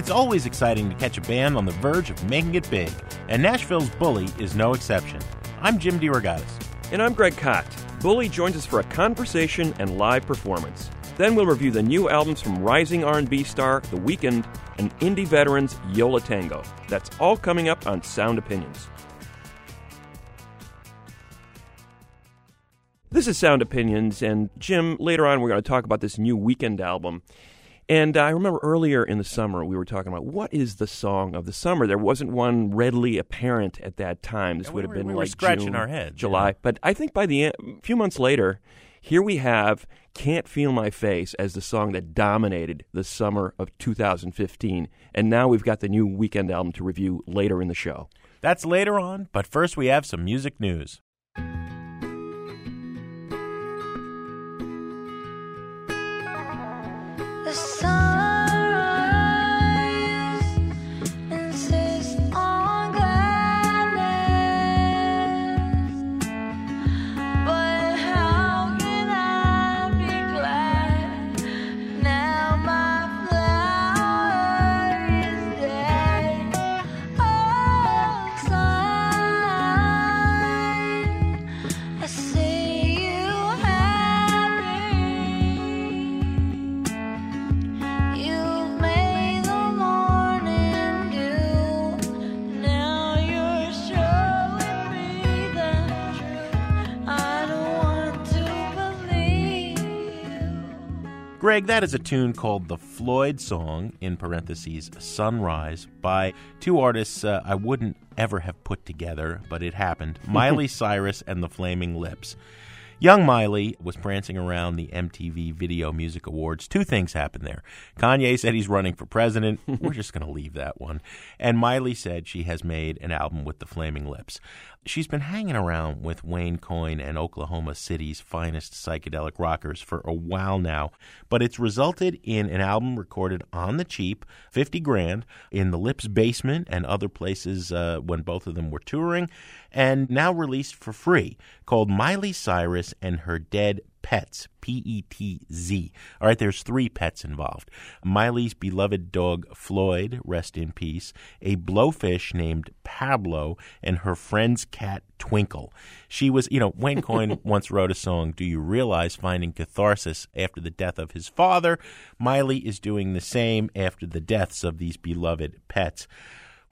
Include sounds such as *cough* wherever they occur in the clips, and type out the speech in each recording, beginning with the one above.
It's always exciting to catch a band on the verge of making it big, and Nashville's Bully is no exception. I'm Jim DeRogatis. And I'm Greg Kot. Bully joins us for a conversation and live performance. Then we'll review the new albums from rising R&B star The Weeknd and indie veterans Yo La Tengo. That's all coming up on Sound Opinions. This is Sound Opinions, and Jim, later on we're going to talk about this new Weeknd album. And I remember earlier in the summer we were talking about what is the song of the summer. There wasn't one readily apparent at that time. This Yeah, would we have been we were like scratching June, our heads, July. yeah. But I think by the end, a few months later, here we have "Can't Feel My Face" as the song that dominated the summer of 2015. And now we've got the new Weeknd album to review later in the show. That's later on, but first we have some music news. The sunrise Greg, that is a tune called the Floyd Song, in parentheses, Sunrise, by two artists uh, I wouldn't ever have put together, but it happened *laughs* Miley Cyrus and the Flaming Lips. Young Miley was prancing around the MTV Video Music Awards. Two things happened there. Kanye said he's running for president. *laughs* We're just going to leave that one. And Miley said she has made an album with the Flaming Lips. She's been hanging around with Wayne Coyne and Oklahoma City's finest psychedelic rockers for a while now, but it's resulted in an album recorded on the cheap, 50 grand, in the Lips basement and other places uh, when both of them were touring, and now released for free, called Miley Cyrus and Her Dead Pets, P E T Z. All right, there's three pets involved. Miley's beloved dog Floyd, rest in peace, a blowfish named Pablo, and her friend's cat Twinkle. She was, you know, Wayne Coyne *laughs* once wrote a song, Do You Realize, finding catharsis after the death of his father. Miley is doing the same after the deaths of these beloved pets.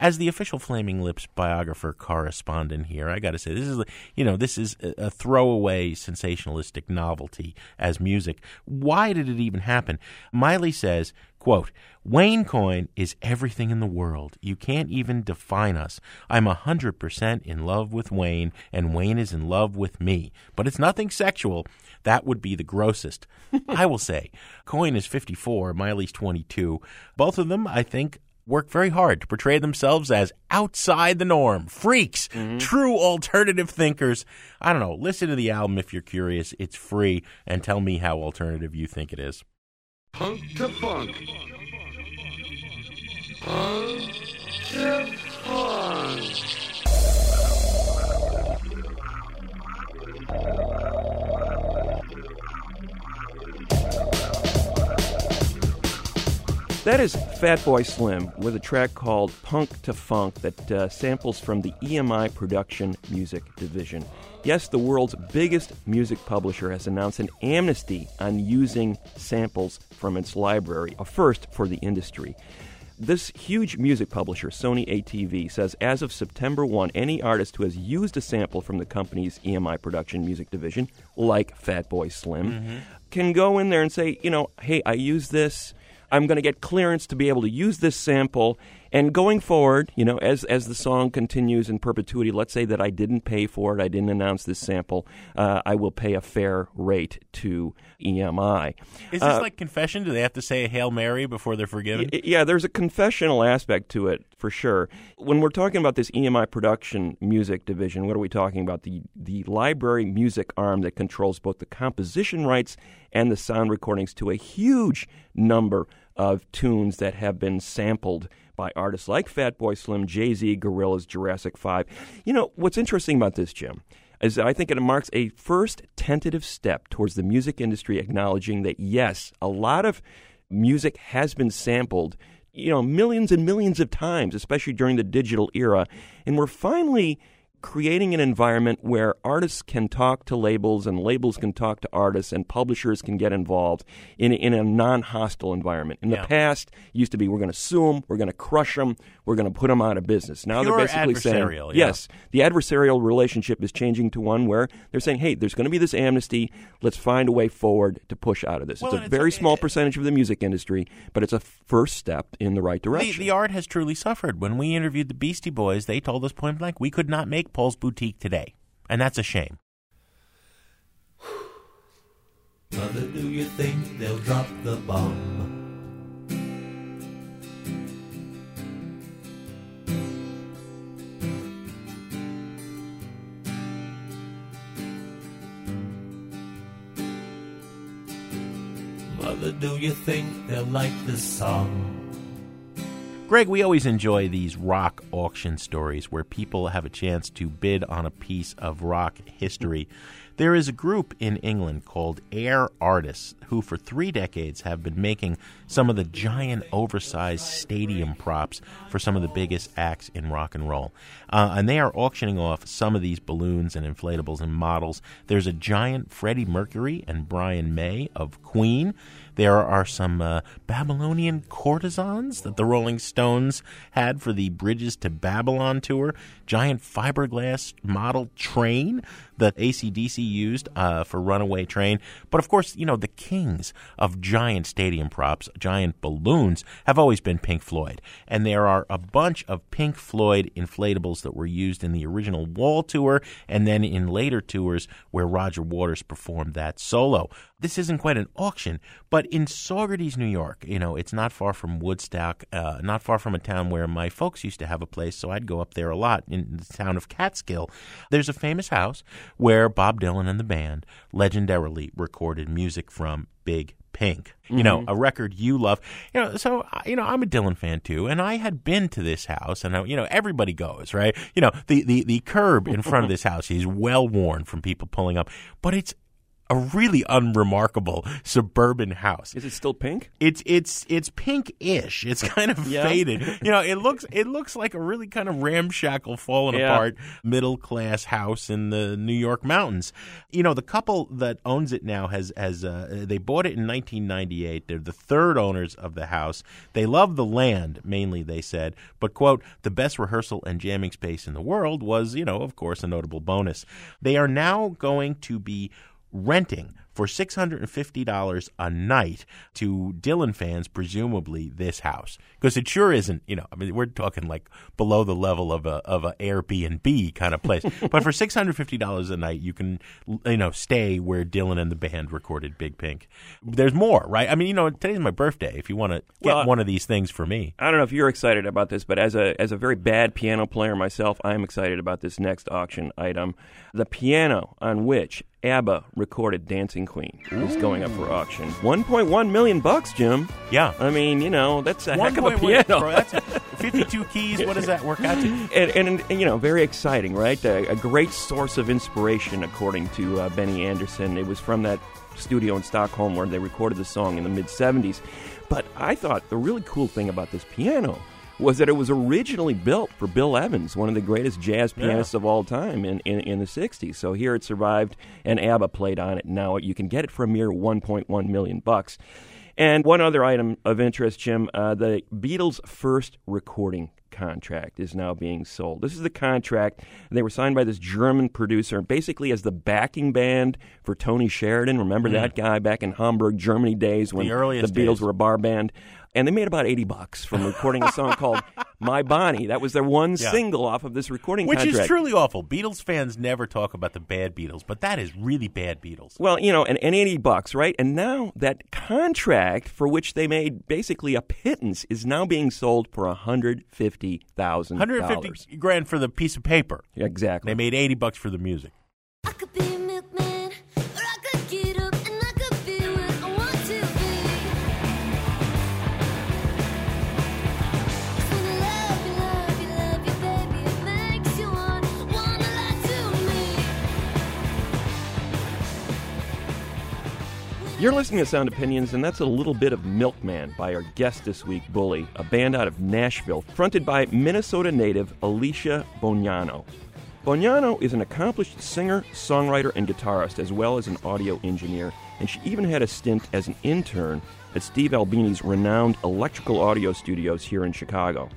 As the official Flaming Lips biographer correspondent here, I got to say this is you know this is a throwaway sensationalistic novelty as music. Why did it even happen? Miley says, "quote Wayne Coyne is everything in the world. You can't even define us. I'm a hundred percent in love with Wayne, and Wayne is in love with me. But it's nothing sexual. That would be the grossest. *laughs* I will say, Coyne is 54, Miley's 22. Both of them, I think, work very hard to portray themselves as outside the norm, freaks, mm-hmm. true alternative thinkers. I don't know. Listen to the album if you're curious. It's free, and tell me how alternative you think it is. Punk to funk. Punk to That is Fatboy Slim with a track called Punk to Funk that uh, samples from the EMI Production Music Division. Yes, the world's biggest music publisher has announced an amnesty on using samples from its library, a first for the industry. This huge music publisher, Sony ATV, says as of September 1, any artist who has used a sample from the company's EMI Production Music Division, like Fatboy Slim, can go in there and say, you know, hey, I used this. I'm going to get clearance to be able to use this sample, And going forward, you know, as as the song continues in perpetuity, let's say that I didn't pay for it, I didn't announce this sample, uh, I will pay a fair rate to EMI. Is this Uh, like confession? Do they have to say a Hail Mary before they're forgiven? Y- Yeah, there's a confessional aspect to it for sure. When we're talking about this EMI production music division, what are we talking about? The the library music arm that controls both the composition rights and the sound recordings to a huge number of tunes that have been sampled by artists like Fatboy Slim, Jay Z, Gorillaz, Jurassic Five. You know what's interesting about this, Jim? is that I think it marks a first tentative step towards the music industry acknowledging that yes, a lot of music has been sampled, you know, millions and millions of times, especially during the digital era, and we're finally creating an environment where artists can talk to labels and labels can talk to artists and publishers can get involved in, in a non-hostile environment. In Yeah. the past, it used to be we're going to sue them, we're going to crush them, we're going to put them out of business. Now Pure they're basically saying, yeah. yes, the adversarial relationship is changing to one where they're saying, hey, there's going to be this amnesty. Let's find a way forward to push out of this. Well, it's a very small percentage of the music industry, but it's a first step in the right The, direction. the art has truly suffered. When we interviewed the Beastie Boys, they told us point blank we could not make Paul's Boutique today. And that's a shame. Mother, do you think they'll drop the bomb? Mother, do you think they'll like this song? Greg, we always enjoy these rock auction stories where people have a chance to bid on a piece of rock history. There is a group in England called Air Artists who, for three decades, have been making some of the giant, oversized stadium props for some of the biggest acts in rock and roll. Uh, and they are auctioning off some of these balloons and inflatables and models. There's a giant Freddie Mercury and Brian May of Queen. There are some uh, Babylonian courtesans that the Rolling Stones had for the Bridges to Babylon tour. Giant fiberglass model train that ACDC used uh, for Runaway Train. But of course, you know, the kings of giant stadium props, giant balloons, have always been Pink Floyd. And there are a bunch of Pink Floyd inflatables that were used in the original Wall tour and then in later tours where Roger Waters performed that solo. This isn't quite an auction, but in Saugerties, New York, you know, it's not far from Woodstock, uh, not far from a town where my folks used to have a place, so I'd go up there a lot in the town of Catskill. There's a famous house where Bob Dylan and the band legendarily recorded music from Big Pink. You know, a record you love. You know, so you know, I'm a Dylan fan too, and I had been to this house, and I, you know, everybody goes right. You know, the the the curb in front of *laughs* this house is well worn from people pulling up, but it's a really unremarkable suburban house. Is it still pink? It's it's it's pink-ish. It's *laughs* kind of Yeah. faded. You know, it looks it looks like a really kind of ramshackle, fallen Yeah. apart middle class house in the New York mountains. You know, the couple that owns it now has has uh, they bought it in 1998. They're the third owners of the house. They love the land mainly, they said, but quote the best rehearsal and jamming space in the world was, you know, of course, a notable bonus. They are now going to be renting for $650 a night to Dylan fans, presumably this house. Because it sure isn't, you know, I mean, we're talking like below the level of a, of a Airbnb kind of place. *laughs* but for $650 a night, you can, you know, stay where Dylan and the band recorded Big Pink. There's more, right? I mean, you know, today's my birthday. If you want to get Well, one of these things for me. I don't know if you're excited about this, but as a as a very bad piano player myself, I'm excited about this next auction item. The piano on which ABBA recorded Dancing Queen is going up for auction. 1.1 million bucks, Jim. Yeah. I mean, you know, that's a heck of a piano. bro, that's 52 keys. What does that work out to? *laughs* and, and, and, you know, very exciting, right? A, a great source of inspiration, according to uh, Benny Andersson. It was from that studio in Stockholm where they recorded the song in the mid 70s. But I thought the really cool thing about this piano was that it was originally built for Bill Evans, one of the greatest jazz pianists of all time in, in, in the 60s. So here it survived, and ABBA played on it. Now you can get it for a mere 1.1 million bucks. And one other item of interest, Jim, uh, the Beatles' first recording contract is now being sold. This is the contract. They were signed by this German producer, basically as the backing band for Tony Sheridan. Remember that guy back in Hamburg, Germany days when Mm. The Beatles days. were a bar band. And they made about 80 bucks from recording a song called *laughs* My Bonnie. That was their one Yeah. single off of this recording contract. Which contract. is truly awful. Beatles fans never talk about the bad Beatles, but that is really bad Beatles. Well, you know, and, and 80 bucks, right? And now that contract for which they made basically a pittance is now being sold for $150,000. 150 grand for the piece of paper. Exactly. They made 80 bucks for the music. You're listening to Sound Opinions, and that's a little bit of Milkman by our guest this week, Bully, a band out of Nashville, fronted by Minnesota native Alicia Bognanno. Bognanno is an accomplished singer, songwriter, and guitarist, as well as an audio engineer, and she even had a stint as an intern at Steve Albini's renowned electrical audio studios here in Chicago.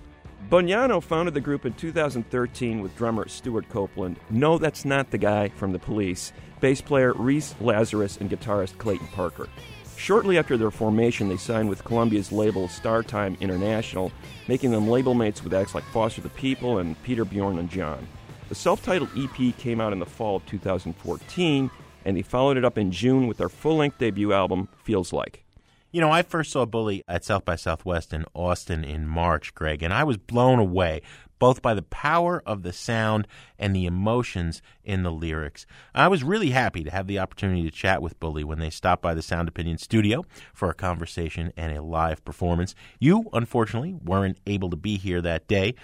Bognanno founded the group in 2013 with drummer Stewart Copeland. No, that's not the guy from the police. Bass player Reese Lazarus and guitarist Clayton Parker. Shortly after their formation, they signed with Columbia's label Startime International, making them label mates with acts like Foster the People and Peter Bjorn and John. The self titled EP came out in the fall of 2014, and they followed it up in June with their full length debut album, Feels Like. You know, I first saw Bully at South by Southwest in Austin in March, Greg, and I was blown away both by the power of the sound and the emotions in the lyrics. I was really happy to have the opportunity to chat with Bully when they stopped by the Sound Opinion studio for a conversation and a live performance. You, unfortunately, weren't able to be here that day.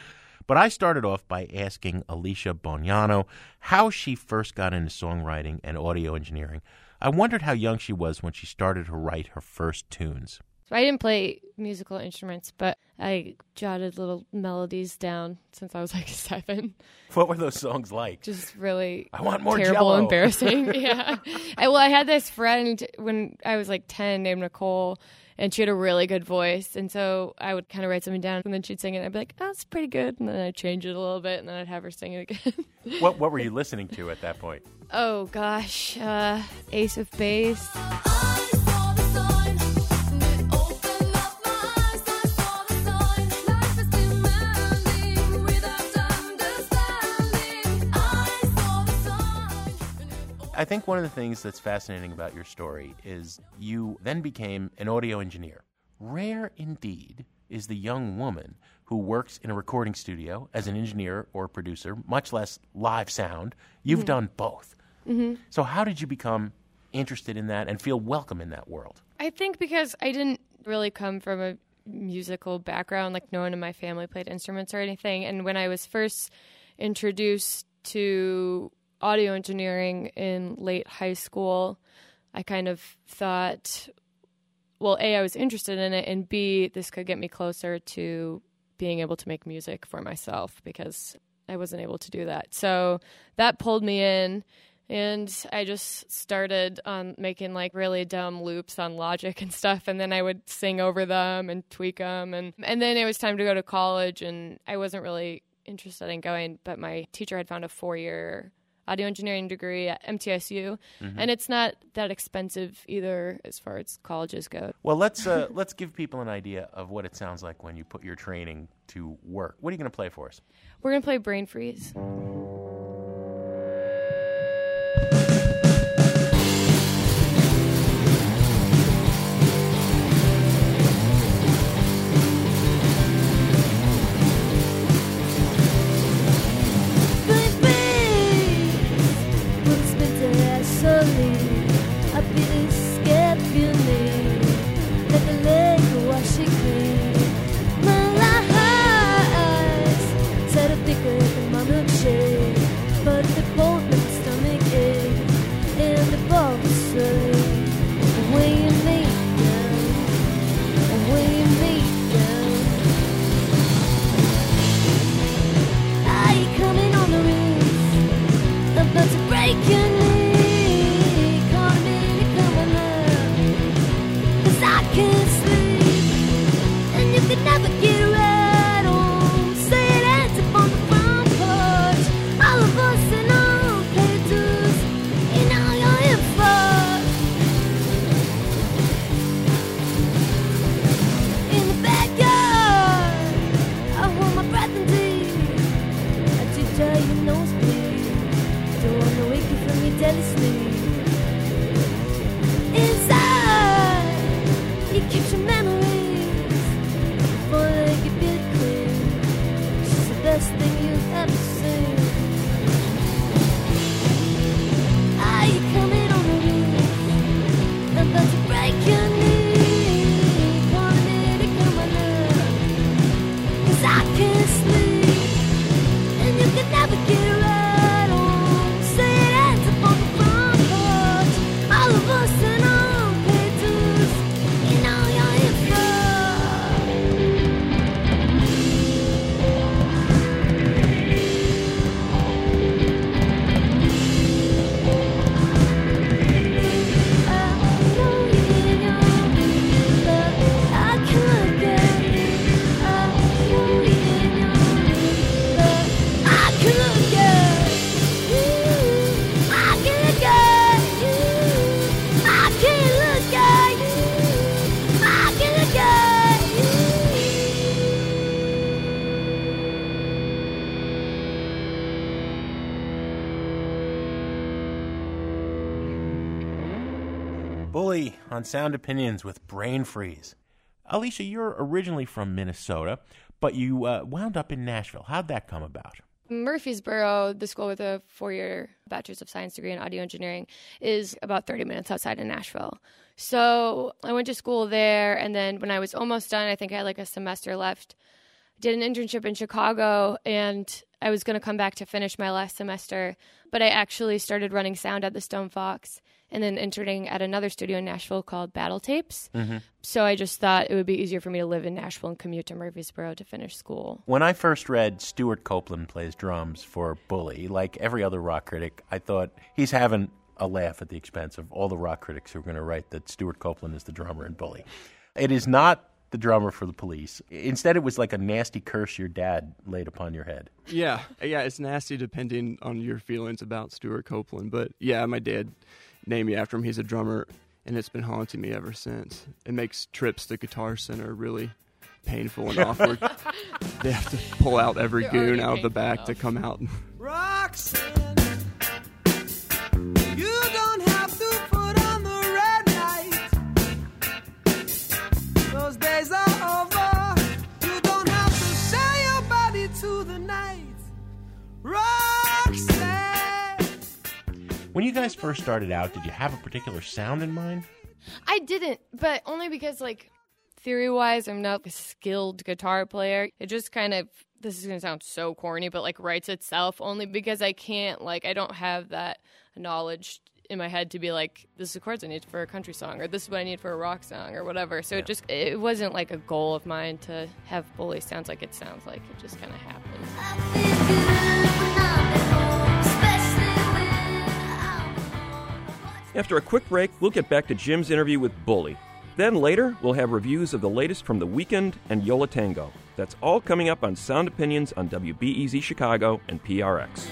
But I started off by asking Alicia Bognanno how she first got into songwriting and audio engineering. I wondered how young she was when she started to write her first tunes. So I didn't play musical instruments, but I jotted little melodies down since I was like *laughs* seven. What were those songs like? Just really I want more terrible, Jell-O. embarrassing. *laughs* yeah. I, well, I had this friend when I was like 10 named Nicole, and she had a really good voice. And so I would kind of write something down, and then she'd sing it. And I'd be like, oh, it's pretty good. And then I'd change it a little bit, and then I'd have her sing it again. *laughs* What what were you listening to at that point? oh, gosh. Uh, Ace of Base. I think one of the things that's fascinating about your story is you then became an audio engineer. Rare indeed is the young woman who works in a recording studio as an engineer or producer, much less live sound. You've mm-hmm. done both. Mm-hmm. So, how did you become interested in that and feel welcome in that world? I think because I didn't really come from a musical background, like no one in my family played instruments or anything. And when I was first introduced to audio engineering in late high school, I kind of thought, well, A, I was interested in it, and B, this could get me closer to being able to make music for myself because I wasn't able to do that. So that pulled me in. And I just started on making like really dumb loops on Logic and stuff, and then I would sing over them and tweak them, and and then it was time to go to college, and I wasn't really interested in going, but my teacher had found a four year audio engineering degree at MTSU, and it's not that expensive either as far as colleges go. Well, let's uh, *laughs* let's give people an idea of what it sounds like when you put your training to work. What are you going to play for us? We're gonna play Brain Freeze. On Sound Opinions with Brain Freeze. Alicia, you're originally from Minnesota, but you uh, wound up in Nashville. How'd that come about? Murfreesboro, the school with a four year Bachelor's of Science degree in audio engineering, is about 30 minutes outside of Nashville. So I went to school there, and then when I was almost done, I think I had like a semester left, did an internship in Chicago, and I was going to come back to finish my last semester, but I actually started running sound at the Stone Fox and then interning at another studio in Nashville called Battle Tapes. Mm-hmm. So I just thought it would be easier for me to live in Nashville and commute to Murfreesboro to finish school. When I first read Stewart Copeland plays drums for Bully, like every other rock critic, I thought he's having a laugh at the expense of all the rock critics who are going to write that Stewart Copeland is the drummer in Bully. It is not the drummer for the police. Instead, it was like a nasty curse your dad laid upon your head. Yeah, yeah, it's nasty depending on your feelings about Stewart Copeland. But yeah, my dad named me after him. He's a drummer, and it's been haunting me ever since. It makes trips to Guitar Center really painful and awkward. *laughs* they have to pull out every They're goon out of the back enough. to come out. Roxanne, When you guys first started out, did you have a particular sound in mind? I didn't, but only because like theory wise, I'm not a skilled guitar player. It just kind of this is gonna sound so corny, but like writes itself only because I can't like I don't have that knowledge in my head to be like this is the chords I need for a country song or this is what I need for a rock song or whatever. So it just it wasn't like a goal of mine to have bully sounds like it sounds like it just kind of happened. After a quick break, we'll get back to Jim's interview with Bully. Then later, we'll have reviews of the latest from The Weeknd and Yo La Tengo. That's all coming up on Sound Opinions on WBEZ Chicago and PRX.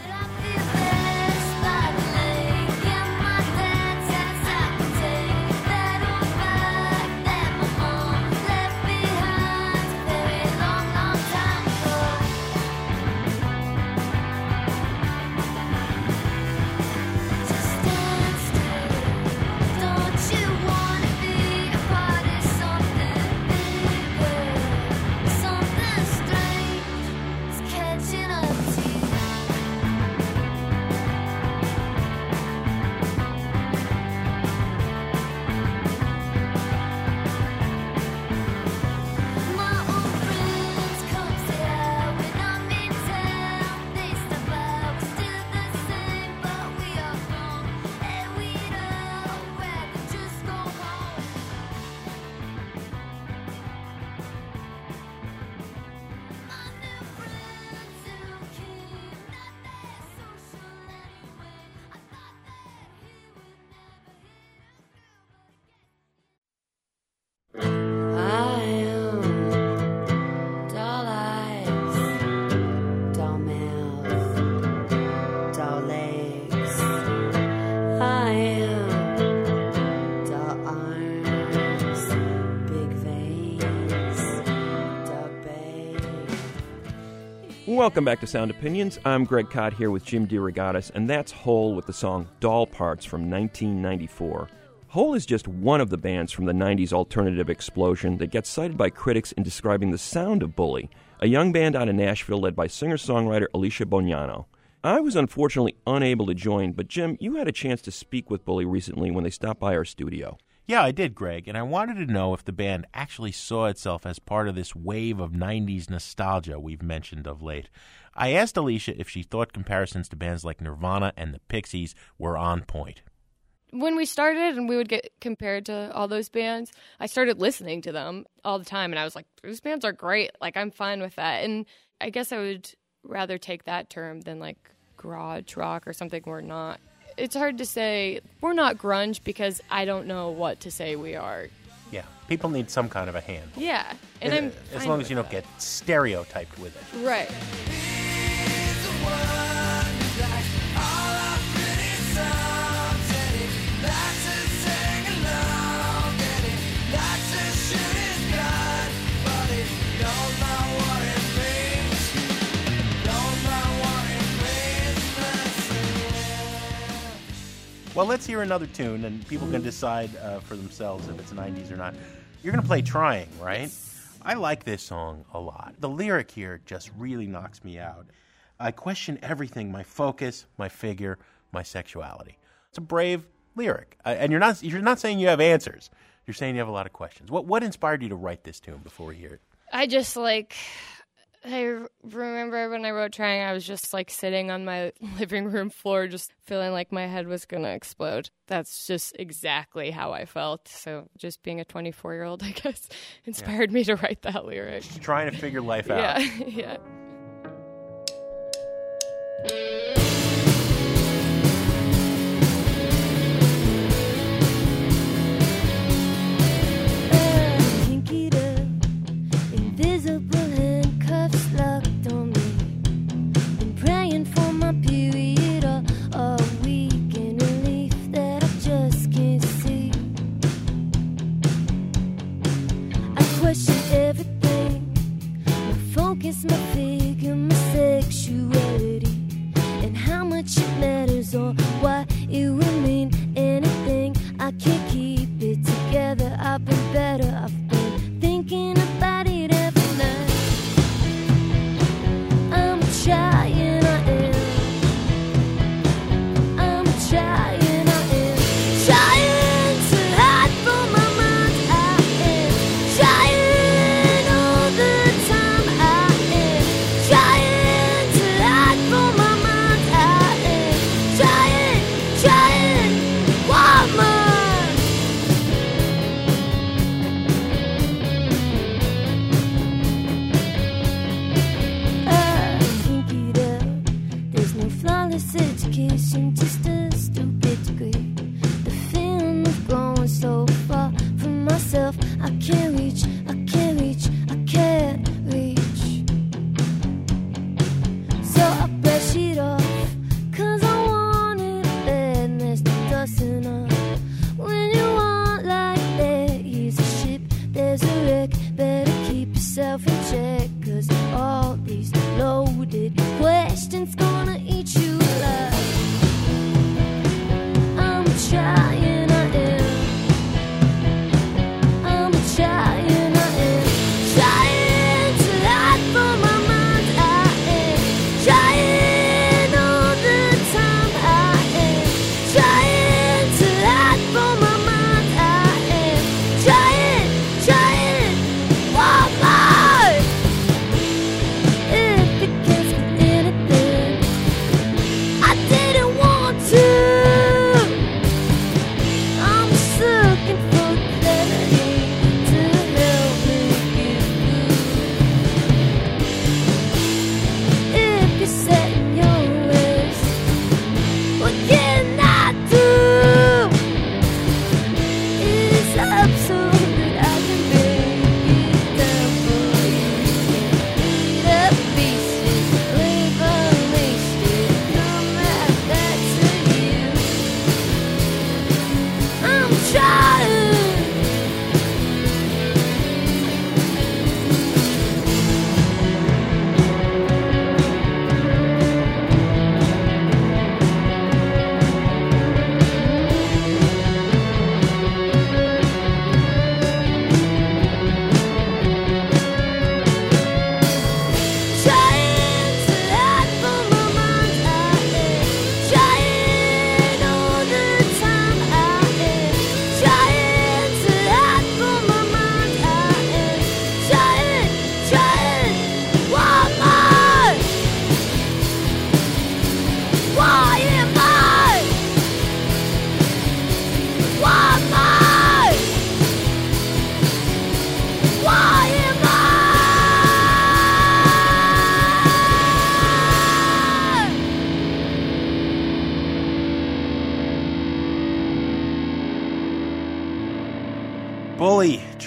Welcome back to Sound Opinions. I'm Greg Kot here with Jim DeRogatis, and that's Hole with the song Doll Parts from 1994. Hole is just one of the bands from the 90s alternative explosion that gets cited by critics in describing the sound of Bully, a young band out of Nashville led by singer songwriter Alicia Bognanno. I was unfortunately unable to join, but Jim, you had a chance to speak with Bully recently when they stopped by our studio. Yeah, I did, Greg, and I wanted to know if the band actually saw itself as part of this wave of 90s nostalgia we've mentioned of late. I asked Alicia if she thought comparisons to bands like Nirvana and the Pixies were on point. when we started and we would get compared to all those bands, I started listening to them all the time and I was like, those bands are great. Like I'm fine with that. And I guess I would rather take that term than like garage rock or something we're not. It's hard to say we're not grunge because I don't know what to say we are. Yeah, people need some kind of a hand. Yeah. And Uh, I'm as long as you don't that. get stereotyped with it. Right. Well, let's hear another tune, and people can decide uh, for themselves if it's 90s or not. You're going to play Trying, right? I like this song a lot. The lyric here just really knocks me out. I question everything my focus, my figure, my sexuality. It's a brave lyric. And you're not, you're not saying you have answers. You're saying you have a lot of questions. What, what inspired you to write this tune before we hear it? I just like I remember when I wrote trying I was just like sitting on my *laughs* living room floor just feeling like my head was going to explode. That's just exactly how I felt. So just being a 24-year-old *laughs* I guess inspired me to write that lyric. Trying to figure life *laughs* out. Yeah. yeah.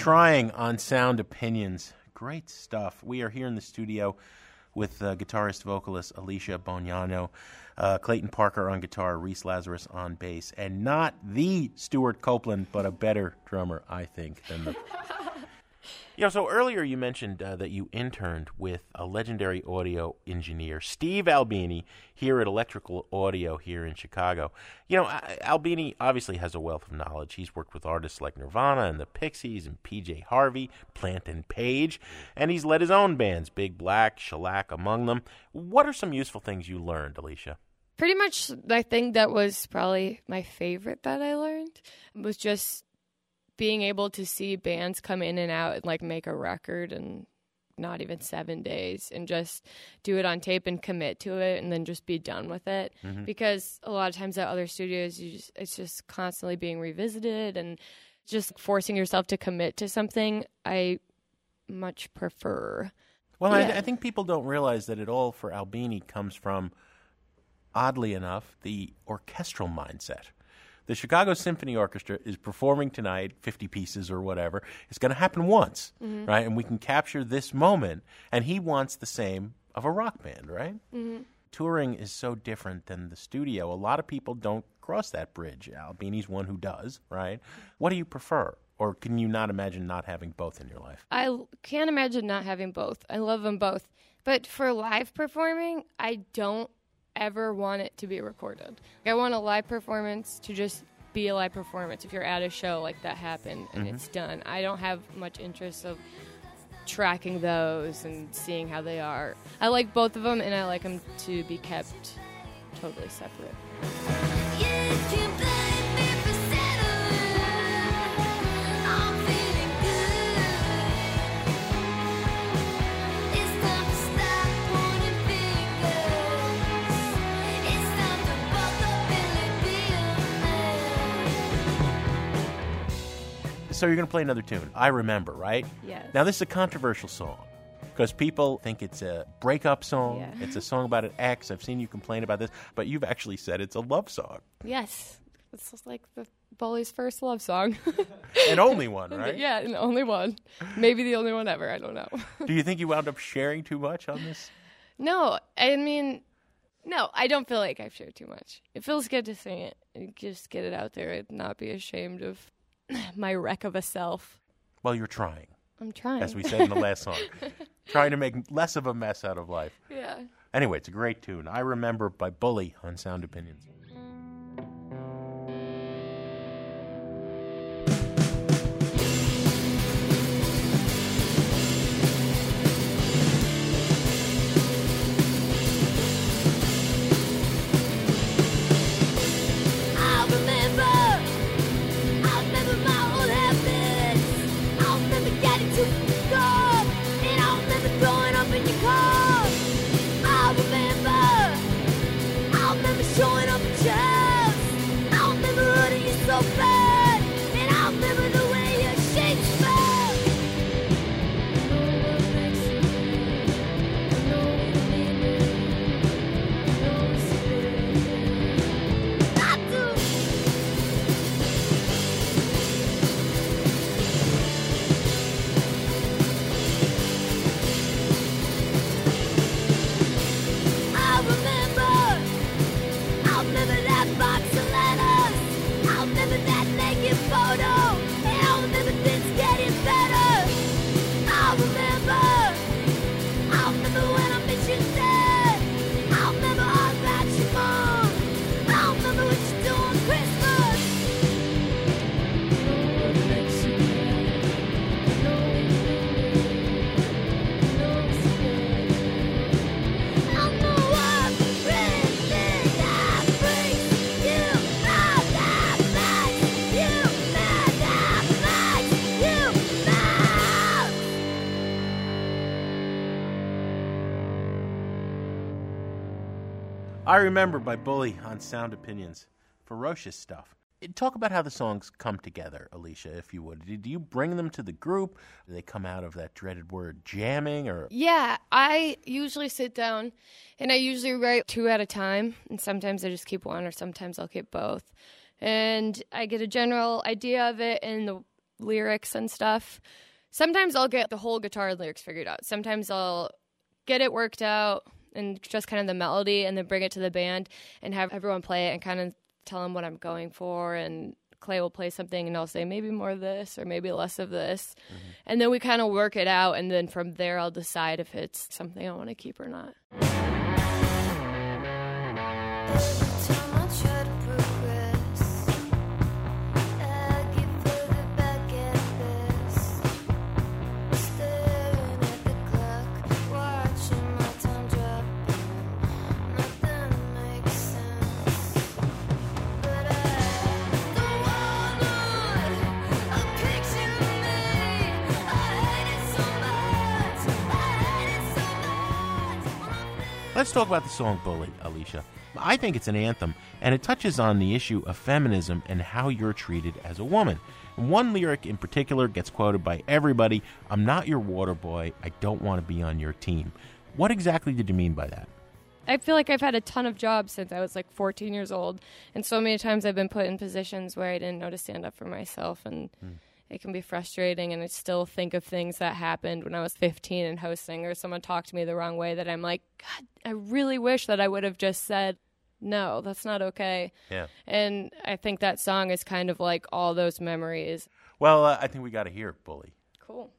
Trying on sound opinions. Great stuff. We are here in the studio with uh, guitarist vocalist Alicia Bognanno, uh, Clayton Parker on guitar, Reese Lazarus on bass, and not the Stewart Copeland, but a better drummer, I think, than the. You know, so earlier you mentioned uh, that you interned with a legendary audio engineer, Steve Albini, here at Electrical Audio here in Chicago. You know, Albini obviously has a wealth of knowledge. He's worked with artists like Nirvana and the Pixies and PJ Harvey, Plant and Page, and he's led his own bands, Big Black, Shellac among them. What are some useful things you learned, Alicia? Pretty much, I think that was probably my favorite that I learned was just being able to see bands come in and out and like make a record and not even seven days and just do it on tape and commit to it and then just be done with it Mhm. because a lot of times at other studios you just it's just constantly being revisited and just forcing yourself to commit to something i much prefer Well, I, I think people don't realize that it all for Albini comes from, oddly enough, the orchestral mindset. The Chicago Symphony Orchestra is performing tonight, 50 pieces or whatever. It's going to happen once, Mhm. right? And we can capture this moment. And he wants the same of a rock band, right? Mhm. Touring is so different than the studio. A lot of people don't cross that bridge. Albini's one who does, right? What do you prefer? Or can you not imagine not having both in your life? I can't imagine not having both. I love them both. But for live performing, I don't ever want it to be recorded. I want a live performance to just be a live performance. If you're at a show like that happened and Mhm. it's done, I don't have much interest of tracking those and seeing how they are. I like both of them and I like them to be kept totally separate. So you're going to play another tune. I remember, right? Yes. Now this is a controversial song because people think it's a breakup song. Yeah. It's a song about an ex. I've seen you complain about this, but you've actually said it's a love song Yes. It's like the Bully's first love song. *laughs* and only one, right? *laughs* Yeah, and only one. Maybe the only one ever. I don't know. *laughs* Do you think you wound up sharing too much on this? no, I mean, no, I don't feel like I've shared too much. It feels good to sing it and just get it out there and not be ashamed of *sighs* my wreck of a self. Well, you're trying, I'm trying. as we said in the last song, *laughs* trying to make less of a mess out of life. Yeah. Anyway, it's a great tune. I remember by Bully on Sound Opinions. I remember by Bully on Sound Opinions. Ferocious stuff. Talk about how the songs come together, Alicia, if you would. Did you bring them to the group? Do they come out of that dreaded word jamming or Yeah, I usually sit down and I usually write two at a time. And sometimes I just keep one or sometimes I'll keep both. And I get a general idea of it and the lyrics and stuff. Sometimes I'll get the whole guitar lyrics figured out. Sometimes I'll get it worked out and just kind of the melody and then bring it to the band and have everyone play it and kind of tell them what I'm going for and Clay will play something and I'll say maybe more of this or maybe less of this. Mm-hmm. And then we kind of work it out and then from there I'll decide if it's something I want to keep or not. Let's talk about the song Bully, Alicia. I think it's an anthem, and it touches on the issue of feminism and how you're treated as a woman. One lyric in particular gets quoted by everybody I'm not your water boy. I don't want to be on your team. What exactly did you mean by that? I feel like I've had a ton of jobs since I was like 14 years old, and so many times I've been put in positions where I didn't know to stand up for myself, and hmm. It can be frustrating. And I still think of things that happened when I was 15 and hosting, or someone talked to me the wrong way that I'm like, God, I really wish that I would have just said, no, that's not okay. Yeah. And I think that song is kind of like all those memories. Well, uh, I think we got to hear Bully. Cool.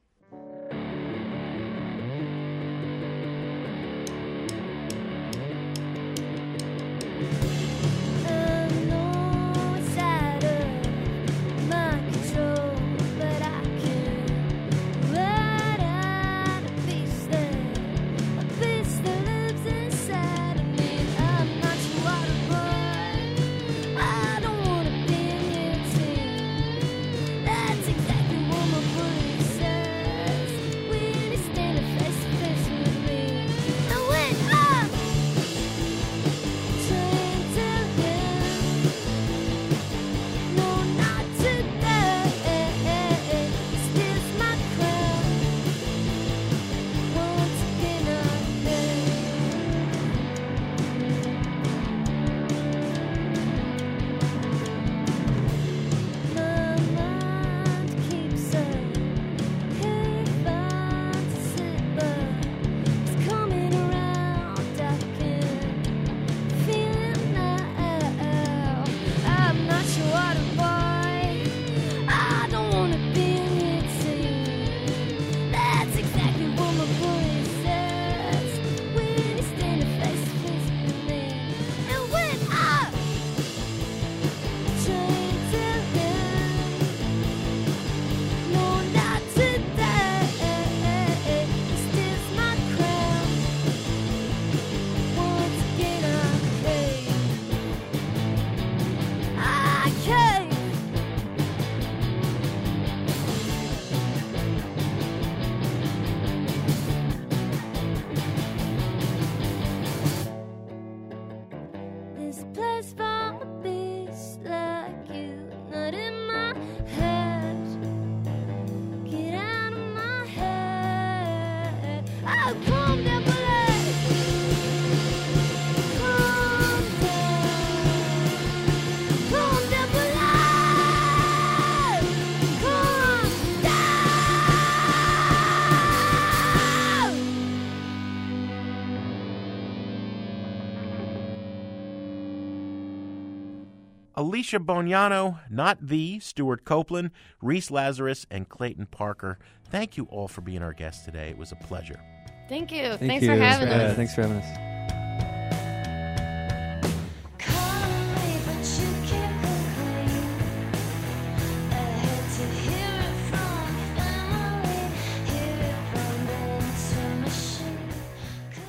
Alicia Bognanno, not the Stewart Copeland, Reece Lazarus, and Clayton Parker. Thank you all for being our guests today. It was a pleasure. Thank you. Thank Thanks you. for having Yeah, us. thanks for having us.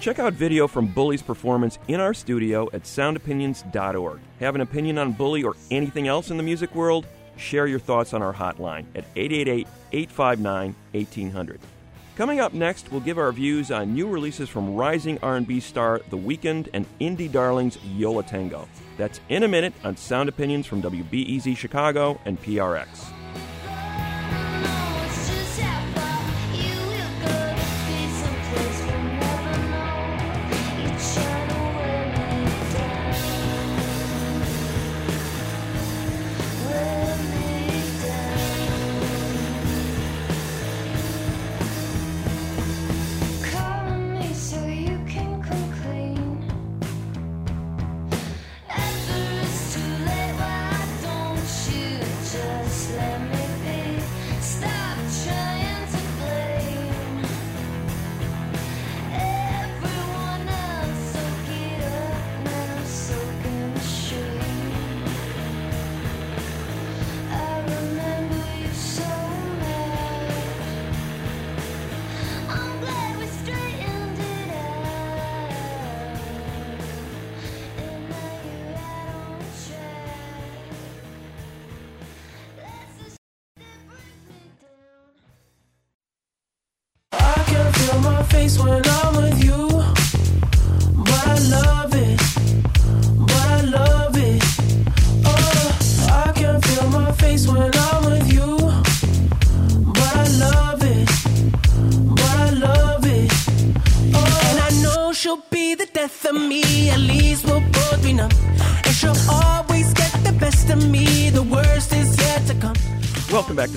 Check out video from Bully's performance in our studio at soundopinions.org. Have an opinion on Bully or anything else in the music world? Share your thoughts on our hotline at 888 859 1800. Coming up next, we'll give our views on new releases from rising R&B star The Weeknd and indie darlings Yo La Tengo. That's in a minute on Sound Opinions from WBEZ Chicago and PRX.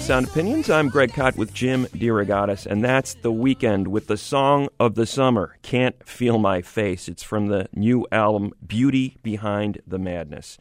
Sound Opinions. I'm Greg Kot with Jim DeRogatis, and that's The Weeknd with the song of the summer, Can't Feel My Face. It's from the new album, Beauty Behind the Madness.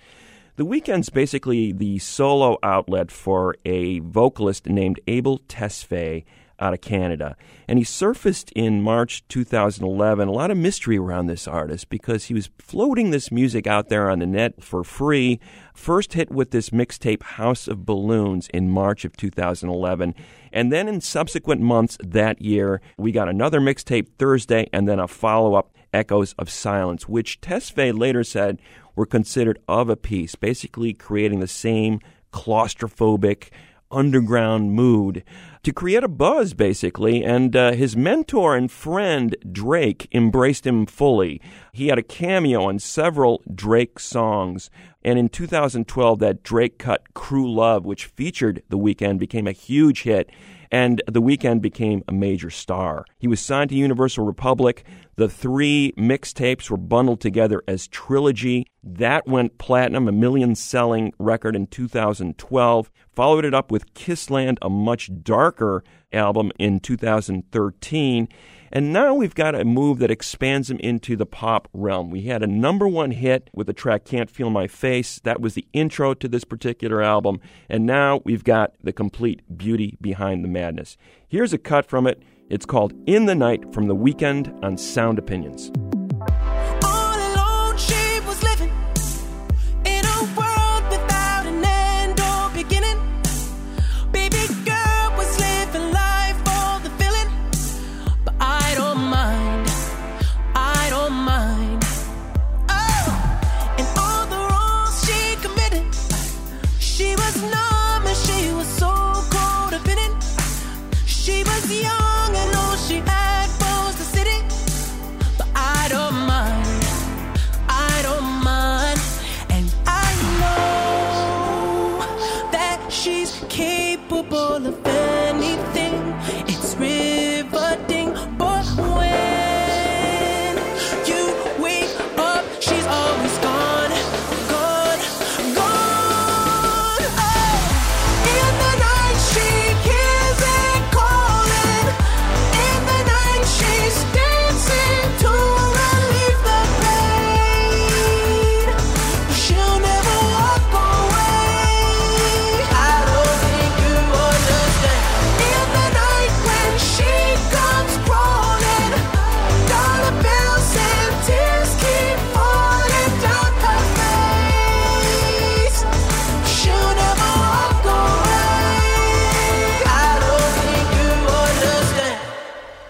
The Weeknd's basically the solo outlet for a vocalist named Abel Tesfaye out of Canada. And he surfaced in March 2011. A lot of mystery around this artist because he was floating this music out there on the net for free. First hit with this mixtape House of Balloons in March of 2011. And then in subsequent months that year, we got another mixtape Thursday and then a follow up Echoes of Silence, which Tesfaye later said were considered of a piece, basically creating the same claustrophobic underground mood to create a buzz, basically. And uh, his mentor and friend, Drake, embraced him fully. He had a cameo on several Drake songs. And in 2012, that Drake cut Crew Love, which featured The Weeknd, became a huge hit. And The Weeknd became a major star. He was signed to Universal Republic. The three mixtapes were bundled together as Trilogy. That went platinum, a million selling record in 2012. Followed it up with Kissland, a much darker album in 2013. And now we've got a move that expands him into the pop realm. We had a number one hit with the track Can't Feel My Face. That was the intro to this particular album. And now we've got the complete beauty behind the madness. Here's a cut from it. It's called In the Night from the Weeknd on Sound Opinions.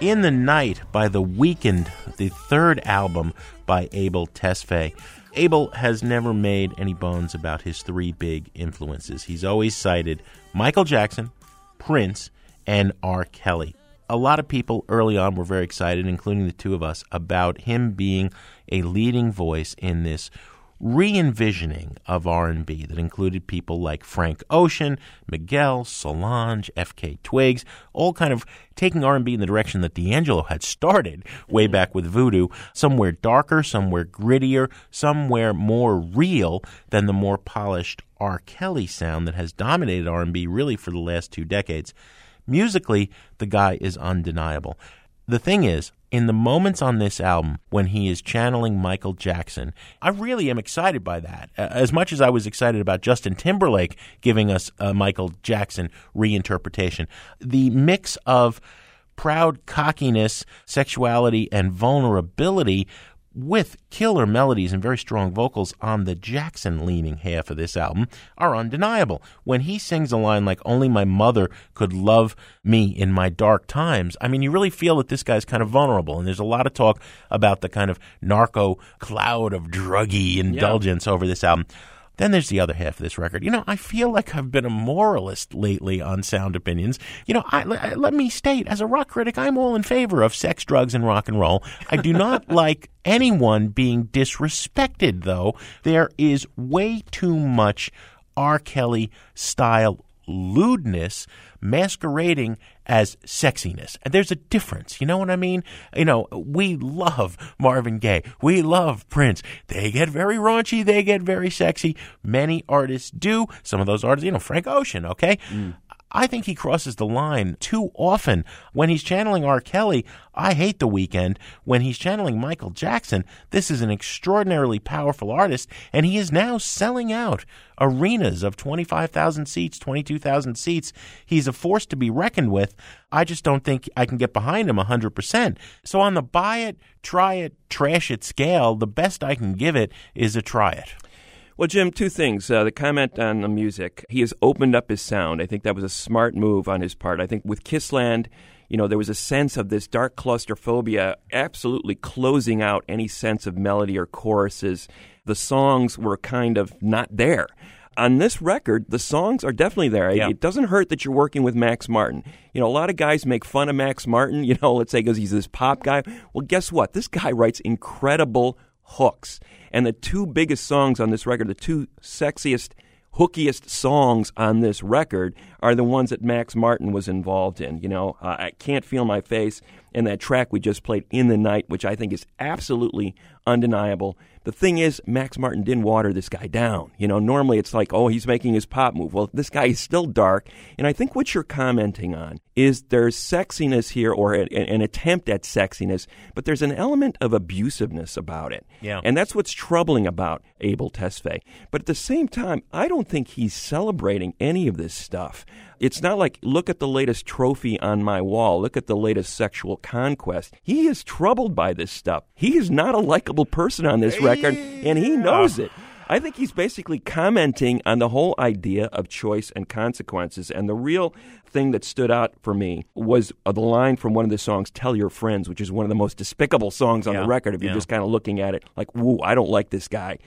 In the Night by The Weeknd, the third album by Abel Tesfaye. Abel has never made any bones about his three big influences. He's always cited Michael Jackson, Prince, and R. Kelly. A lot of people early on were very excited, including the two of us, about him being a leading voice in this re-envisioning of R&B that included people like Frank Ocean, Miguel, Solange, FKA twigs, all kind of taking R&B in the direction that D'Angelo had started way back with Voodoo, somewhere darker, somewhere grittier, somewhere more real than the more polished R. Kelly sound that has dominated R&B really for the last two decades. Musically, the guy is undeniable. The thing is, in the moments on this album when he is channeling Michael Jackson, I really am excited by that. As much as I was excited about Justin Timberlake giving us a Michael Jackson reinterpretation, the mix of proud cockiness, sexuality, and vulnerability with killer melodies and very strong vocals on the Jackson leaning half of this album are undeniable. When he sings a line like, Only my mother could love me in my dark times, I mean, you really feel that this guy's kind of vulnerable. And there's a lot of talk about the kind of narco cloud of druggy indulgence over this album. Then there's the other half of this record. You know, I feel like I've been a moralist lately on sound opinions. You know, I, let- let me state, as a rock critic, I'm all in favor of sex, drugs, and rock and roll. I do not *laughs* like anyone being disrespected, though. There is way too much R. Kelly style lewdness masquerading as sexiness. And there's a difference. You know what I mean? You know, we love Marvin Gaye. We love Prince. They get very raunchy. They get very sexy. Many artists do. Some of those artists, you know, Frank Ocean, okay? Mm. I think he crosses the line too often. When he's channeling R. Kelly, I hate the Weeknd. When he's channeling Michael Jackson, this is an extraordinarily powerful artist, and he is now selling out arenas of 25,000 seats, 22,000 seats. He's a force to be reckoned with. I just don't think I can get behind him 100%. So on the buy it, try it, trash it scale, the best I can give it is a try it. Well, Jim, two things. Uh, the comment on the music. He has opened up his sound. I think that was a smart move on his part. I think with Kissland, you know, there was a sense of this dark claustrophobia absolutely closing out any sense of melody or choruses. The songs were kind of not there. On this record, the songs are definitely there. Yeah. It doesn't hurt that you're working with Max Martin. You know, a lot of guys make fun of Max Martin, *laughs* you know, let's say because he's this pop guy. Well, guess what? This guy writes incredible hooks. And the two biggest songs on this record, the two sexiest, hookiest songs on this record, are the ones that Max Martin was involved in. You know, uh, I Can't Feel My Face and that track we just played, In the Night, which I think is absolutely undeniable. The thing is, Max Martin didn't water this guy down. You know, normally it's like, oh, he's making his pop move. Well, this guy is still dark. And I think what you're commenting on is there's sexiness here or a, an attempt at sexiness, but there's an element of abusiveness about it. Yeah. And that's what's troubling about Abel Tesfaye. But at the same time, I don't think he's celebrating any of this stuff. It's not like, look at the latest trophy on my wall, look at the latest sexual conquest. He is troubled by this stuff. He is not a likable person on this record, and he knows it. I think he's basically commenting on the whole idea of choice and consequences. And the real thing that stood out for me was uh, the line from one of the songs, Tell Your Friends, which is one of the most despicable songs on Yeah, the record if you're just kind of looking at it like, woo, I don't like this guy.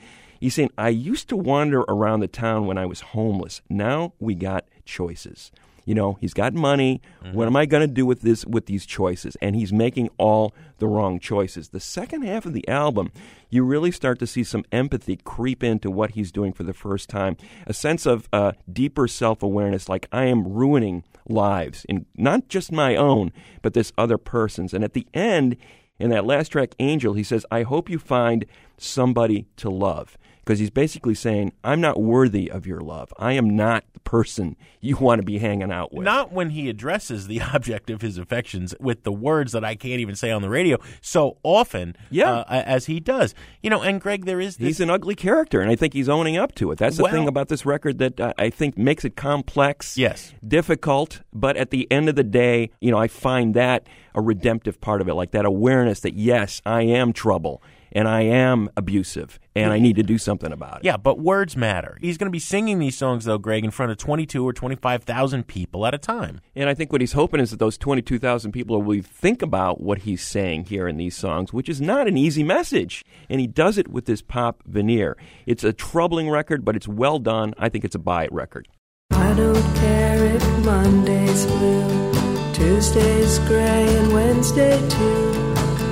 He's saying, I used to wander around the town when I was homeless. Now we got choices. You know, he's got money. What am I going to do with this with these choices? And he's making all the wrong choices. The second half of the album, you really start to see some empathy creep into what he's doing for the first time. A sense of uh, deeper self-awareness, like I am ruining lives, and not just my own, but this other person's. And at the end, in that last track, Angel, he says, I hope you find somebody to love. Because he's basically saying, I'm not worthy of your love. I am not the person you want to be hanging out with. Not when he addresses the *laughs* object of his affections with the words that I can't even say on the radio so often Yeah. uh, as he does. You know, and Greg, there is this. He's an ugly character, and I think he's owning up to it. That's the Well- thing about this record that uh, I think makes it complex, Yes. difficult, but at the end of the day, you know, I find that a redemptive part of it, like that awareness that yes, I am trouble and I am abusive, and I need to do something about it. Yeah, but words matter. He's going to be singing these songs, though, Greg, in front of 22 or 25,000 people at a time. And I think what he's hoping is that those 22,000 people will think about what he's saying here in these songs, which is not an easy message. And he does it with this pop veneer. It's a troubling record, but it's well done. I think it's a buy it record. I don't care if Monday's blue, Tuesday's gray, and Wednesday too.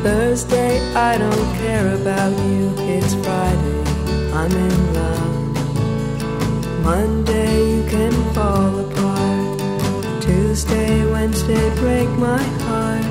Thursday, I don't care about you. It's Friday, I'm in love. Monday, you can fall apart. Tuesday, Wednesday, break my heart.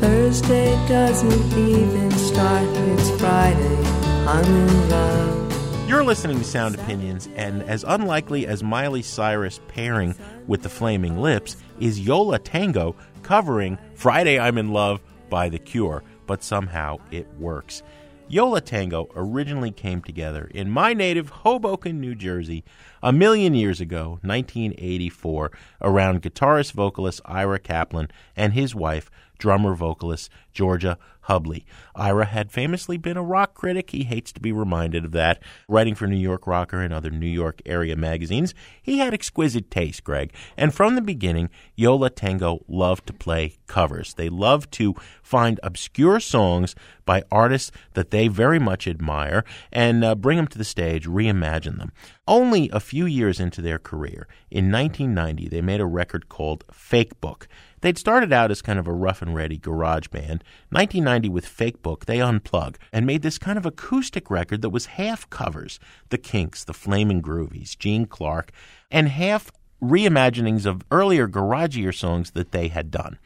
Thursday doesn't even start. It's Friday, I'm in love. You're listening to Sound Opinions, and as unlikely as Miley Cyrus pairing with the Flaming Lips is Yo La Tengo covering Friday I'm in Love by The Cure, but somehow it works. Yo La Tengo originally came together in my native Hoboken, New Jersey a million years ago, 1984, around guitarist vocalist Ira Kaplan and his wife, drummer vocalist Georgia Hubley. Ira had famously been a rock critic. He hates to be reminded of that. Writing for New York Rocker and other New York area magazines, he had exquisite taste, Greg. And from the beginning, Yo La Tengo loved to play covers. They loved to find obscure songs by artists that they very much admire and uh, bring them to the stage, reimagine them. Only a few years into their career, in 1990, they made a record called Fake Book. They'd started out as kind of a rough and ready garage band. 1990, with Fake Book, they unplug and made this kind of acoustic record that was half covers The Kinks, The Flaming Groovies, Gene Clark, and half reimaginings of earlier garagier songs that they had done.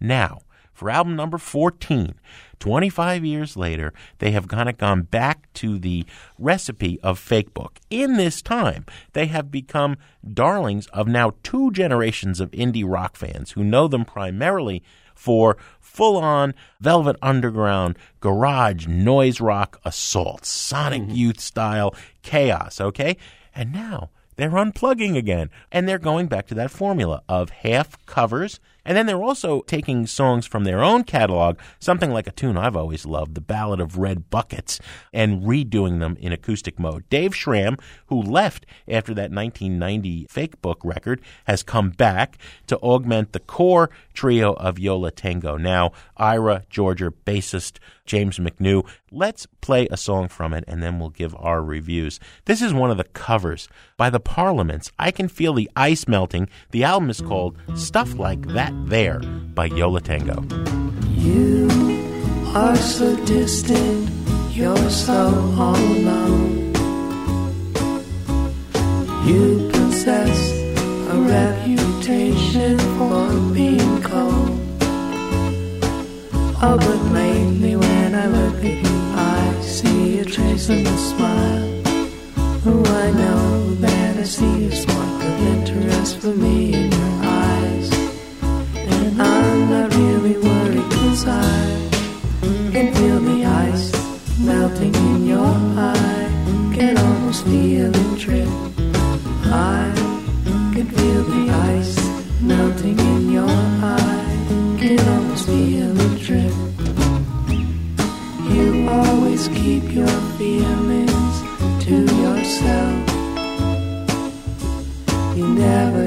Now, for album number 14, 25 years later, they have kind of gone back to the recipe of Fake Book. In this time, they have become darlings of now two generations of indie rock fans who know them primarily for full on Velvet Underground, garage, noise rock assault, Sonic mm-hmm. Youth style chaos, okay? And now they're unplugging again. And they're going back to that formula of half covers. And then they're also taking songs from their own catalog, something like a tune I've always loved, The Ballad of Red Buckets, and redoing them in acoustic mode. Dave Schramm, who left after that 1990 fake book record, has come back to augment the core trio of Yo La Tengo. Now, Ira, Georgia, bassist James McNew. Let's play a song from it and then we'll give our reviews. This is one of the covers by the Parliaments. I Can Feel the Ice Melting. The album is called Stuff Like That There by Yo La Tengo. You are so distant, you're so alone. You possess a reputation for being cold. Oh, but lately when I look at you, I see a trace of a smile. Oh, I know that I see a spark of interest for me Can almost feel it drip. I can feel the ice melting in your eye. Can almost feel it drip. You always keep your feelings to yourself. You never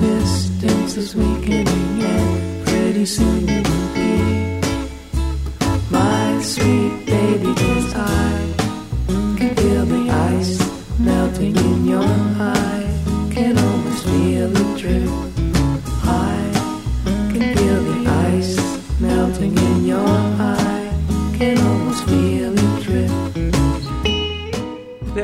resistance is weakening, and pretty soon you will be my sweet baby. Cause I can feel the ice melting in your eye,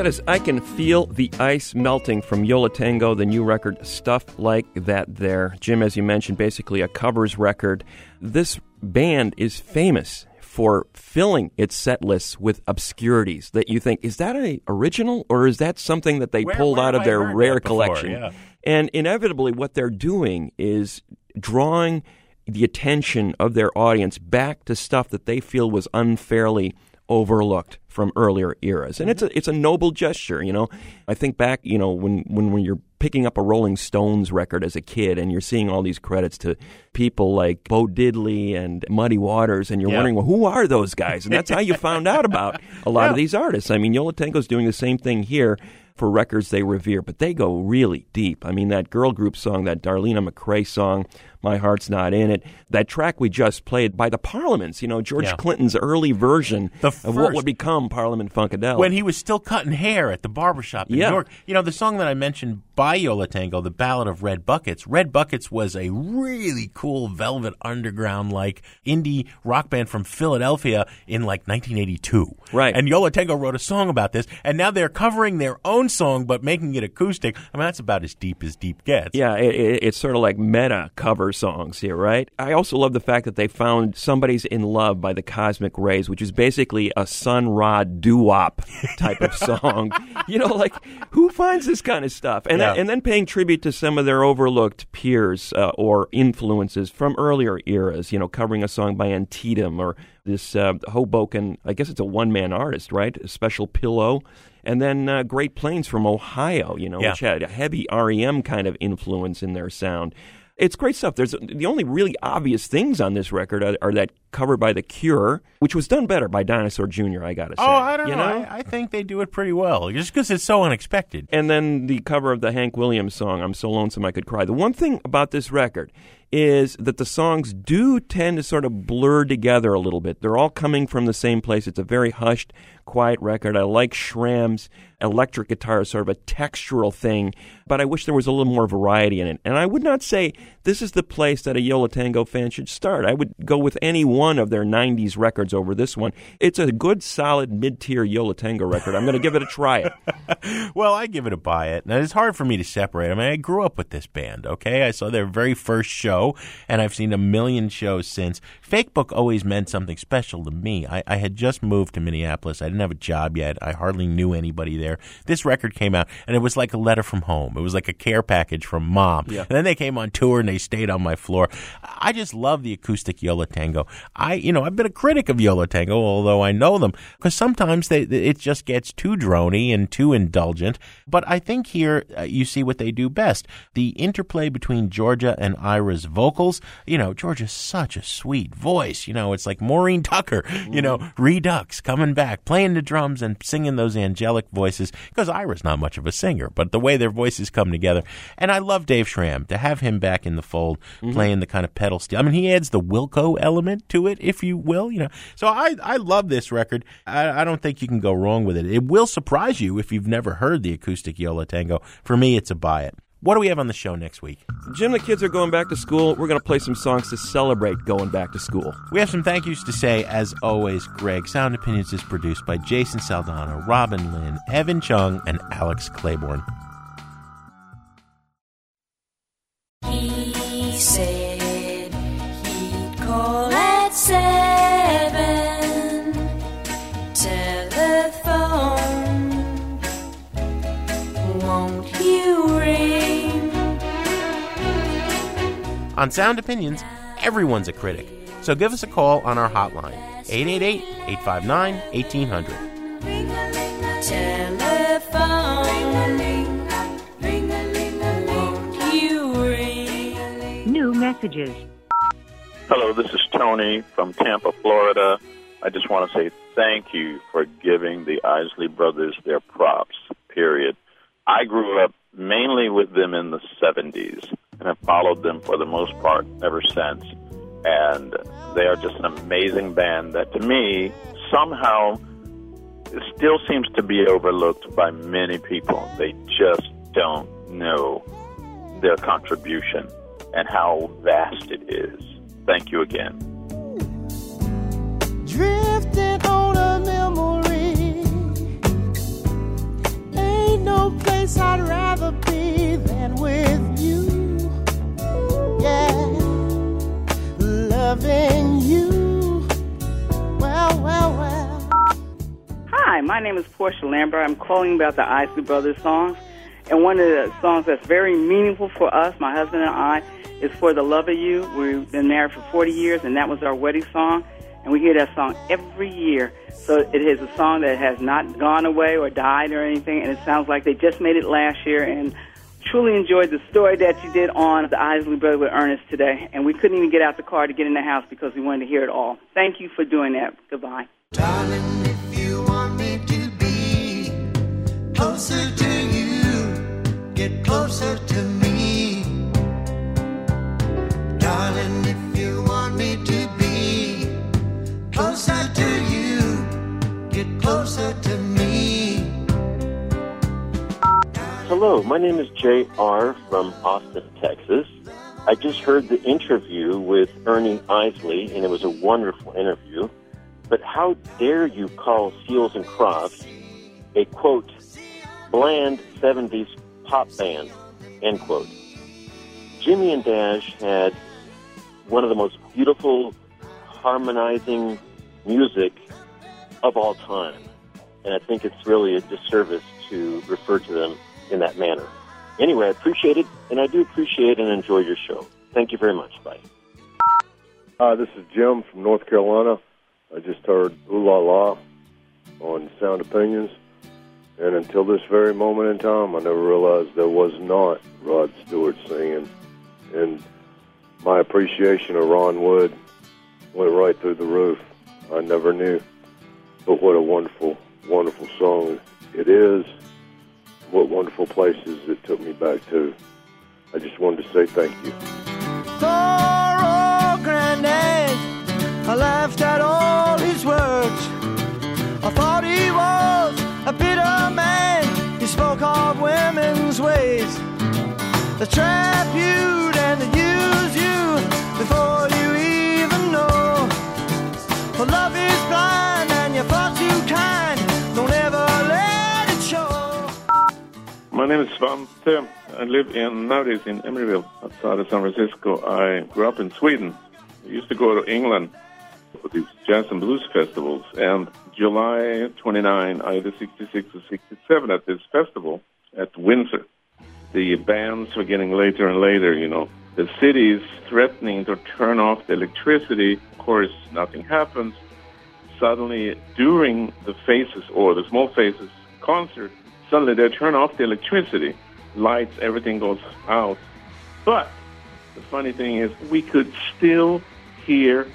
That is, I Can Feel the Ice Melting from Yo La Tengo, the new record, Stuff Like That There. Jim, as you mentioned, basically a covers record. This band is famous for filling its set lists with obscurities that you think, is that a original or is that something that they Where- pulled where out of their rare before? collection? Yeah. And inevitably, what they're doing is drawing the attention of their audience back to stuff that they feel was unfairly overlooked from earlier eras. And it's a it's a noble gesture, you know. I think back, you know, when when, when you're picking up a Rolling Stones record as a kid and you're seeing all these credits to people like Bo Diddley and Muddy Waters and you're Yeah. wondering, well, who are those guys? And that's how you found out about a lot of these artists. I mean, Yo La Tengo's doing the same thing here for records they revere, but they go really deep. I mean, that girl group song, that Darlene McCrea song, My Heart's Not In It, that track we just played by the Parliaments, you know, George Yeah. Clinton's early version The of what would become Parliament Funkadelic. when he was still cutting hair at the barbershop in Yeah. New York. You know, the song that I mentioned by Yo La Tengo, The Ballad of Red Buckets. Red Buckets was a really cool Velvet Underground like indie rock band from Philadelphia in like 1982. Right. And Yo La Tengo wrote a song about this, and now they're covering their own song, but making it acoustic. I mean, that's about as deep as deep gets. Yeah, it, it, it's sort of like meta cover songs here, right? I also love the fact that they found Somebody's in Love by the Cosmic Rays, which is basically a Sun Ra doo wop type of *laughs* song. you know, like, who finds this kind of stuff? And, Yeah. then, and then paying tribute to some of their overlooked peers uh, or influences from earlier eras, you know, covering a song by Antietam or this uh, Hoboken, I guess it's a one man artist, right? A special pillow. And then uh, Great Plains from Ohio, you know, Yeah. which had a heavy REM kind of influence in their sound. It's great stuff. There's the only really obvious things on this record are, are that cover by The Cure, which was done better by Dinosaur Jr. I gotta oh, say. Oh, I don't you know. I, I think they do it pretty well, just because it's so unexpected. and then the cover of the Hank Williams song, I'm So Lonesome I Could Cry. The one thing about this record is that the songs do tend to sort of blur together a little bit. They're all coming from the same place. It's a very hushed, quiet record. I like Schramm's electric guitar sort of a textural thing, but I wish there was a little more variety in it. And I would not say this is the place that a Yo La Tengo fan should start. I would go with any one of their 90s records over this one. It's a good, solid, mid tier Yo La Tengo record. I'm going to give it a try it. *laughs* Well, I give it a buy it. Now, it's hard for me to separate. I mean, I grew up with this band, okay? I saw their very first show, and I've seen a million shows since. Fake Book always meant something special to me. I, I had just moved to Minneapolis. I didn't have a job yet. I hardly knew anybody there. This record came out, and it was like a letter from home. It was like a care package from mom. Yeah. And then they came on tour, and they stayed on my floor. I just love the acoustic Yo La Tengo. I, you know, I've been a critic of Yo La Tengo, although I know them, because sometimes they, it just gets too drony and too indulgent. But I think here uh, you see what they do best. The interplay between Georgia and Ira's vocals. You know, Georgia's such a sweet voice. You know, it's like Maureen Tucker, you know, Redux coming back, playing the drums and singing those angelic voices, because Ira's not much of a singer, but the way their voices come together. And I love Dave Schramm, to have him back in the fold, playing the kind of pedal steel. I mean, he adds the Wilco element to it, if you will, you know. So I, I love this record. I, I don't think you can go wrong with it. It will surprise you if you've never heard the acoustic Yo La Tengo. For me, it's a buy it. What do we have on the show next week? Jim, the kids are going back to school. We're going to play some songs to celebrate going back to school. We have some thank yous to say, as always, Greg. Sound Opinions is produced by Jason Saldanha, Robin Linn, Evan Chung, and Alex Claiborne. He said he'd call at seven. Telephone, won't you ring? On Sound Opinions, everyone's a critic. So give us a call on our hotline, 888 859 1800. Telephone, won't you ring? New messages. Hello, this is Tony from Tampa, Florida. I just want to say thank you for giving the Isley brothers their props, period. I grew up mainly with them in the 70s and have followed them for the most part ever since. And they are just an amazing band that, to me, somehow still seems to be overlooked by many people. They just don't know their contribution and how vast it is. Thank you again. Drifting on a memory. Ain't no place I'd rather be than with you. Yeah, loving you. Well, well, well. Hi, my name is Portia Lambert. I'm calling about the Isley Brothers songs. And one of the songs that's very meaningful for us, my husband and I, is For the Love of You. We've been married for 40 years, and that was our wedding song. And we hear that song every year. So it is a song that has not gone away or died or anything, and it sounds like they just made it last year. And truly enjoyed the story that you did on the Isley Brothers with Ernest today. And we couldn't even get out the car to get in the house because we wanted to hear it all. Thank you for doing that. Goodbye. You want me to be closer to you, get closer to me. Hello, my name is J.R. from Austin, Texas. I just heard the interview with Ernie Isley, and it was a wonderful interview. But how dare you call Seals and Crofts a quote bland 70s pop band, end quote. Jimmy and Dash had one of the most beautiful harmonizing music of all time. And I think it's really a disservice to refer to them in that manner. Anyway, I appreciate it, and I do appreciate and enjoy your show. Thank you very much. Bye. Hi, this is Jim from North Carolina. I just heard Ooh La La on Sound Opinions. And until this very moment in time, I never realized there was not Rod Stewart singing. And my appreciation of Ron Wood went right through the roof. I never knew. But what a wonderful, wonderful song it is. What wonderful places it took me back to. I just wanted to say thank you. Poor old granddad, I laughed at all his words. I thought he was a bitter man. He spoke of women's ways. They trap you and they use you blind and you're far too kind. Don't ever let it show. My name is Svante. I live in nowadays in Emeryville, outside of San Francisco. I grew up in Sweden. I used to go to England for these jazz and blues festivals. And July 29, either 66 or 67, at this festival at Windsor, the bands were getting later and later. You know, the city is threatening to turn off the electricity. Of course, nothing happens. Suddenly, during the Faces or the Small Faces concert, suddenly they turn off the electricity, lights, everything goes out. But the funny thing is, we could still hear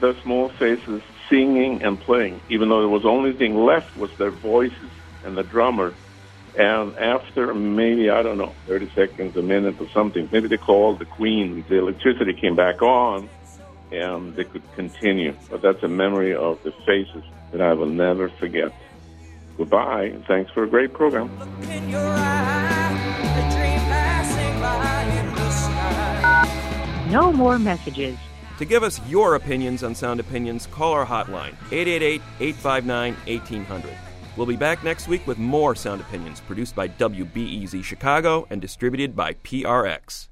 the Small Faces singing and playing, even though there was only thing left was their voices and the drummer. And after maybe, I don't know, 30 seconds, a minute or something, maybe they called the Queen, the electricity came back on and they could continue. But that's a memory of the faces that I will never forget. Goodbye, and thanks for a great program. No more messages. To give us your opinions on Sound Opinions, call our hotline, 888 859 1800. We'll be back next week with more Sound Opinions produced by WBEZ Chicago and distributed by PRX.